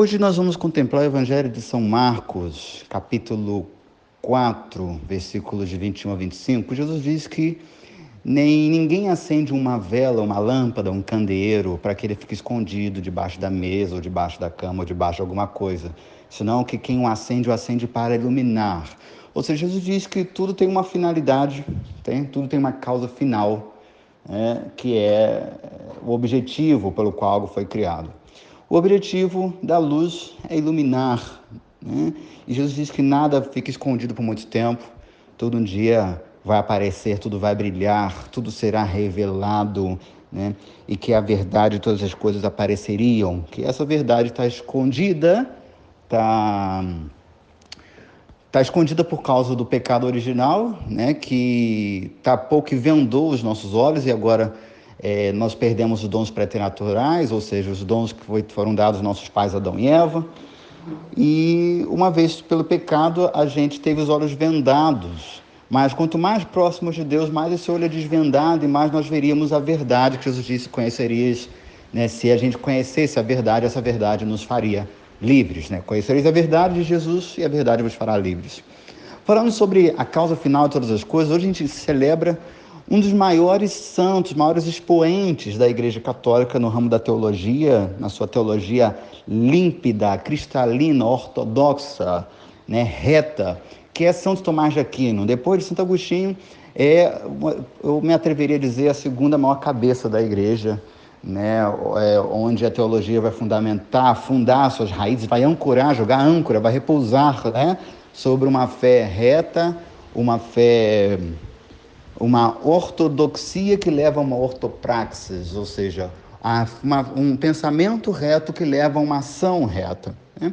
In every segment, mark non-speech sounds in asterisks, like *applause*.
Hoje nós vamos contemplar o Evangelho de São Marcos, capítulo 4, versículos de 21 a 25. Jesus diz que nem ninguém acende uma vela, uma lâmpada, um candeeiro para que ele fique escondido debaixo da mesa, ou debaixo da cama, ou debaixo de alguma coisa. Senão que quem o acende, o acende para iluminar. Ou seja, Jesus diz que tudo tem uma finalidade, tem, tudo tem uma causa final, é, que é o objetivo pelo qual algo foi criado. O objetivo da luz é iluminar. Né? E Jesus diz que nada fica escondido por muito tempo. Todo um dia vai aparecer, tudo vai brilhar, tudo será revelado. Né? E que a verdade, todas as coisas apareceriam. Que essa verdade está escondida, está está escondida por causa do pecado original, né, que tapou, que vendou os nossos olhos e agora é, nós perdemos os dons preternaturais, ou seja, os dons que foi, foram dados nossos pais Adão e Eva. E uma vez pelo pecado, a gente teve os olhos vendados. Mas quanto mais próximos de Deus, mais esse olho é desvendado e mais nós veríamos a verdade que Jesus disse: conhecerias. Né? Se a gente conhecesse a verdade, essa verdade nos faria livres. Né? Conhecereis a verdade de Jesus e a verdade vos fará livres. Falando sobre a causa final de todas as coisas, hoje a gente celebra um dos maiores santos, maiores expoentes da Igreja Católica no ramo da teologia, na sua teologia límpida, cristalina, ortodoxa, né, reta, que é Santo Tomás de Aquino. Depois de Santo Agostinho, é, eu me atreveria a dizer, a segunda maior cabeça da Igreja, né, é, onde a teologia vai fundamentar, fundar suas raízes, vai ancorar, jogar âncora, vai repousar né, sobre uma fé reta, uma fé uma ortodoxia que leva a uma ortopraxis, ou seja, a uma, um pensamento reto que leva a uma ação reta. Né?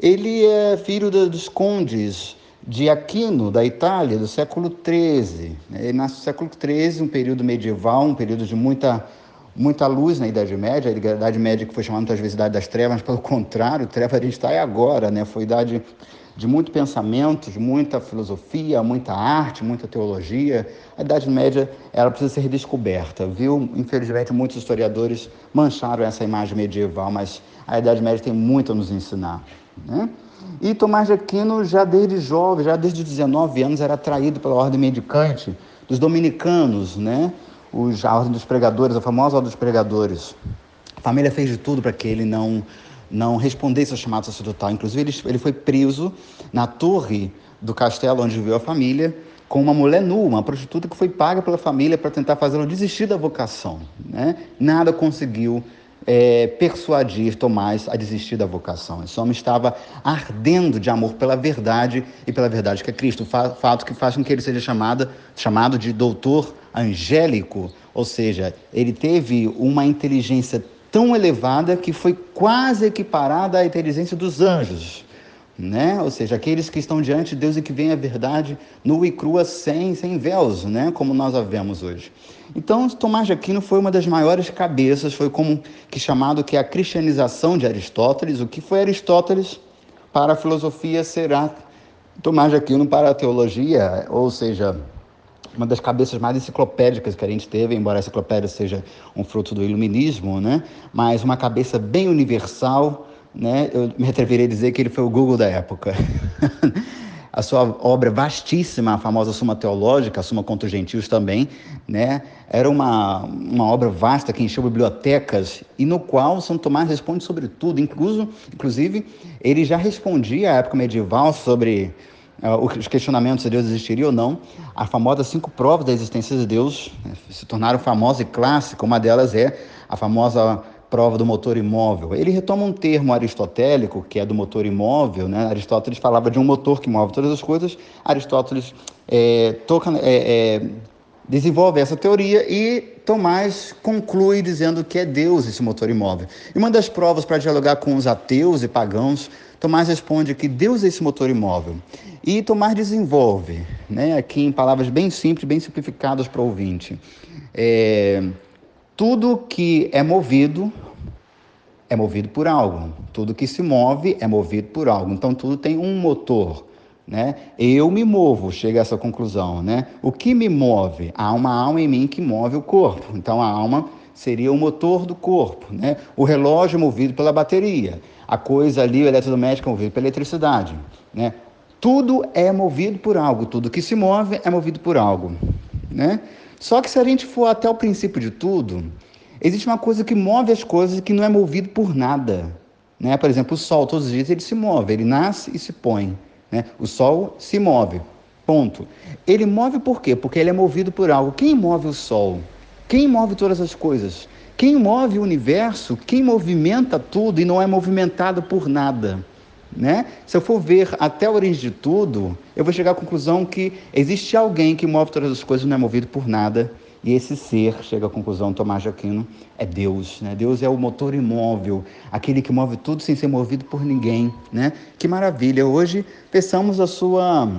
Ele é filho dos condes de Aquino, da Itália, do século XIII. Ele nasce no século XIII, um período medieval, um período de muita, muita luz na Idade Média. A Idade Média que foi chamada muitas vezes Idade das Trevas, pelo *laughs* contrário, treva a gente está aí agora, né? foi idade de muito pensamento, de muita filosofia, muita arte, muita teologia. A Idade Média ela precisa ser redescoberta, viu? Infelizmente, muitos historiadores mancharam essa imagem medieval, mas a Idade Média tem muito a nos ensinar. Né? E Tomás de Aquino, já desde jovem, já desde 19 anos, era atraído pela ordem mendicante dos dominicanos, né? Os, a ordem dos pregadores, a famosa ordem dos pregadores. A família fez de tudo para que ele não não respondesse ao chamado sacerdotal. Inclusive, ele, ele foi preso na torre do castelo onde viveu a família com uma mulher nua, uma prostituta que foi paga pela família para tentar fazê-lo desistir da vocação. Né? Nada conseguiu é, persuadir Tomás a desistir da vocação. Esse homem estava ardendo de amor pela verdade e pela verdade que é Cristo, fato que faz com que ele seja chamado, chamado de doutor angélico, ou seja, ele teve uma inteligência tão elevada que foi quase equiparada à inteligência dos anjos. Né? Ou seja, aqueles que estão diante de Deus e que veem a verdade nua e crua, sem, sem véus, né? como nós a vemos hoje. Então, Tomás de Aquino foi uma das maiores cabeças, foi como que chamado que é a cristianização de Aristóteles. O que foi Aristóteles para a filosofia será Tomás de Aquino para a teologia, ou seja, uma das cabeças mais enciclopédicas que a gente teve, embora a enciclopédia seja um fruto do iluminismo, né? mas uma cabeça bem universal. Né? Eu me atreveria a dizer que ele foi o Google da época. *laughs* a sua obra vastíssima, a famosa Suma Teológica, a Suma contra os Gentios também, né? era uma, uma obra vasta que encheu bibliotecas e no qual São Tomás responde sobre tudo, incluso, inclusive ele já respondia à época medieval sobre uh, os questionamentos se Deus existiria ou não, as famosas cinco provas da existência de Deus né, se tornaram famosas e clássicas. Uma delas é a famosa prova do motor imóvel. Ele retoma um termo aristotélico, que é do motor imóvel. Né? Aristóteles falava de um motor que move todas as coisas. Aristóteles é, toca, é, é, desenvolve essa teoria e Tomás conclui dizendo que é Deus esse motor imóvel. E uma das provas para dialogar com os ateus e pagãos, Tomás responde que Deus é esse motor imóvel. E Tomás desenvolve, né, aqui em palavras bem simples, bem simplificadas para o ouvinte. É, tudo que é movido é movido por algo. Tudo que se move é movido por algo. Então tudo tem um motor. Né? Eu me movo, chega a essa conclusão. Né? O que me move? Há uma alma em mim que move o corpo. Então a alma seria o motor do corpo, né? O relógio movido pela bateria, a coisa ali, o eletrodoméstico movido pela eletricidade, né? Tudo é movido por algo, tudo que se move é movido por algo, né? Só que se a gente for até o princípio de tudo, existe uma coisa que move as coisas que não é movido por nada, né? Por exemplo, o sol, todos os dias ele se move, ele nasce e se põe, né? O sol se move, ponto. Ele move por quê? Porque ele é movido por algo. Quem move o sol? Quem move todas as coisas? Quem move o universo? Quem movimenta tudo e não é movimentado por nada? Né? Se eu for ver até a origem de tudo, eu vou chegar à conclusão que existe alguém que move todas as coisas não é movido por nada. E esse ser, chega à conclusão, Tomás de Aquino, é Deus. Né? Deus é o motor imóvel, aquele que move tudo sem ser movido por ninguém. Né? Que maravilha! Hoje peçamos a sua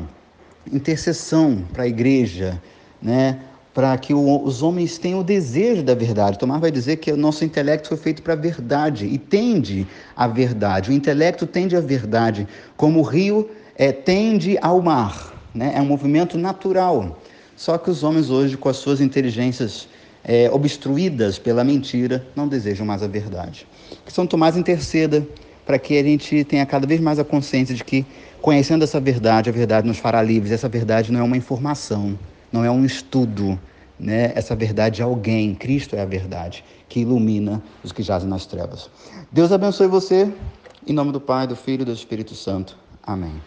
intercessão para a igreja, né? Para que o, os homens tenham o desejo da verdade. Tomás vai dizer que o nosso intelecto foi feito para a verdade e tende à verdade. O intelecto tende à verdade, como o rio é, tende ao mar. Né? É um movimento natural. Só que os homens hoje, com as suas inteligências é, obstruídas pela mentira, não desejam mais a verdade. Que São Tomás interceda para que a gente tenha cada vez mais a consciência de que, conhecendo essa verdade, a verdade nos fará livres. Essa verdade não é uma informação, não é um estudo, né? Essa verdade é alguém, Cristo é a verdade, que ilumina os que jazem nas trevas. Deus abençoe você, em nome do Pai, do Filho e do Espírito Santo. Amém.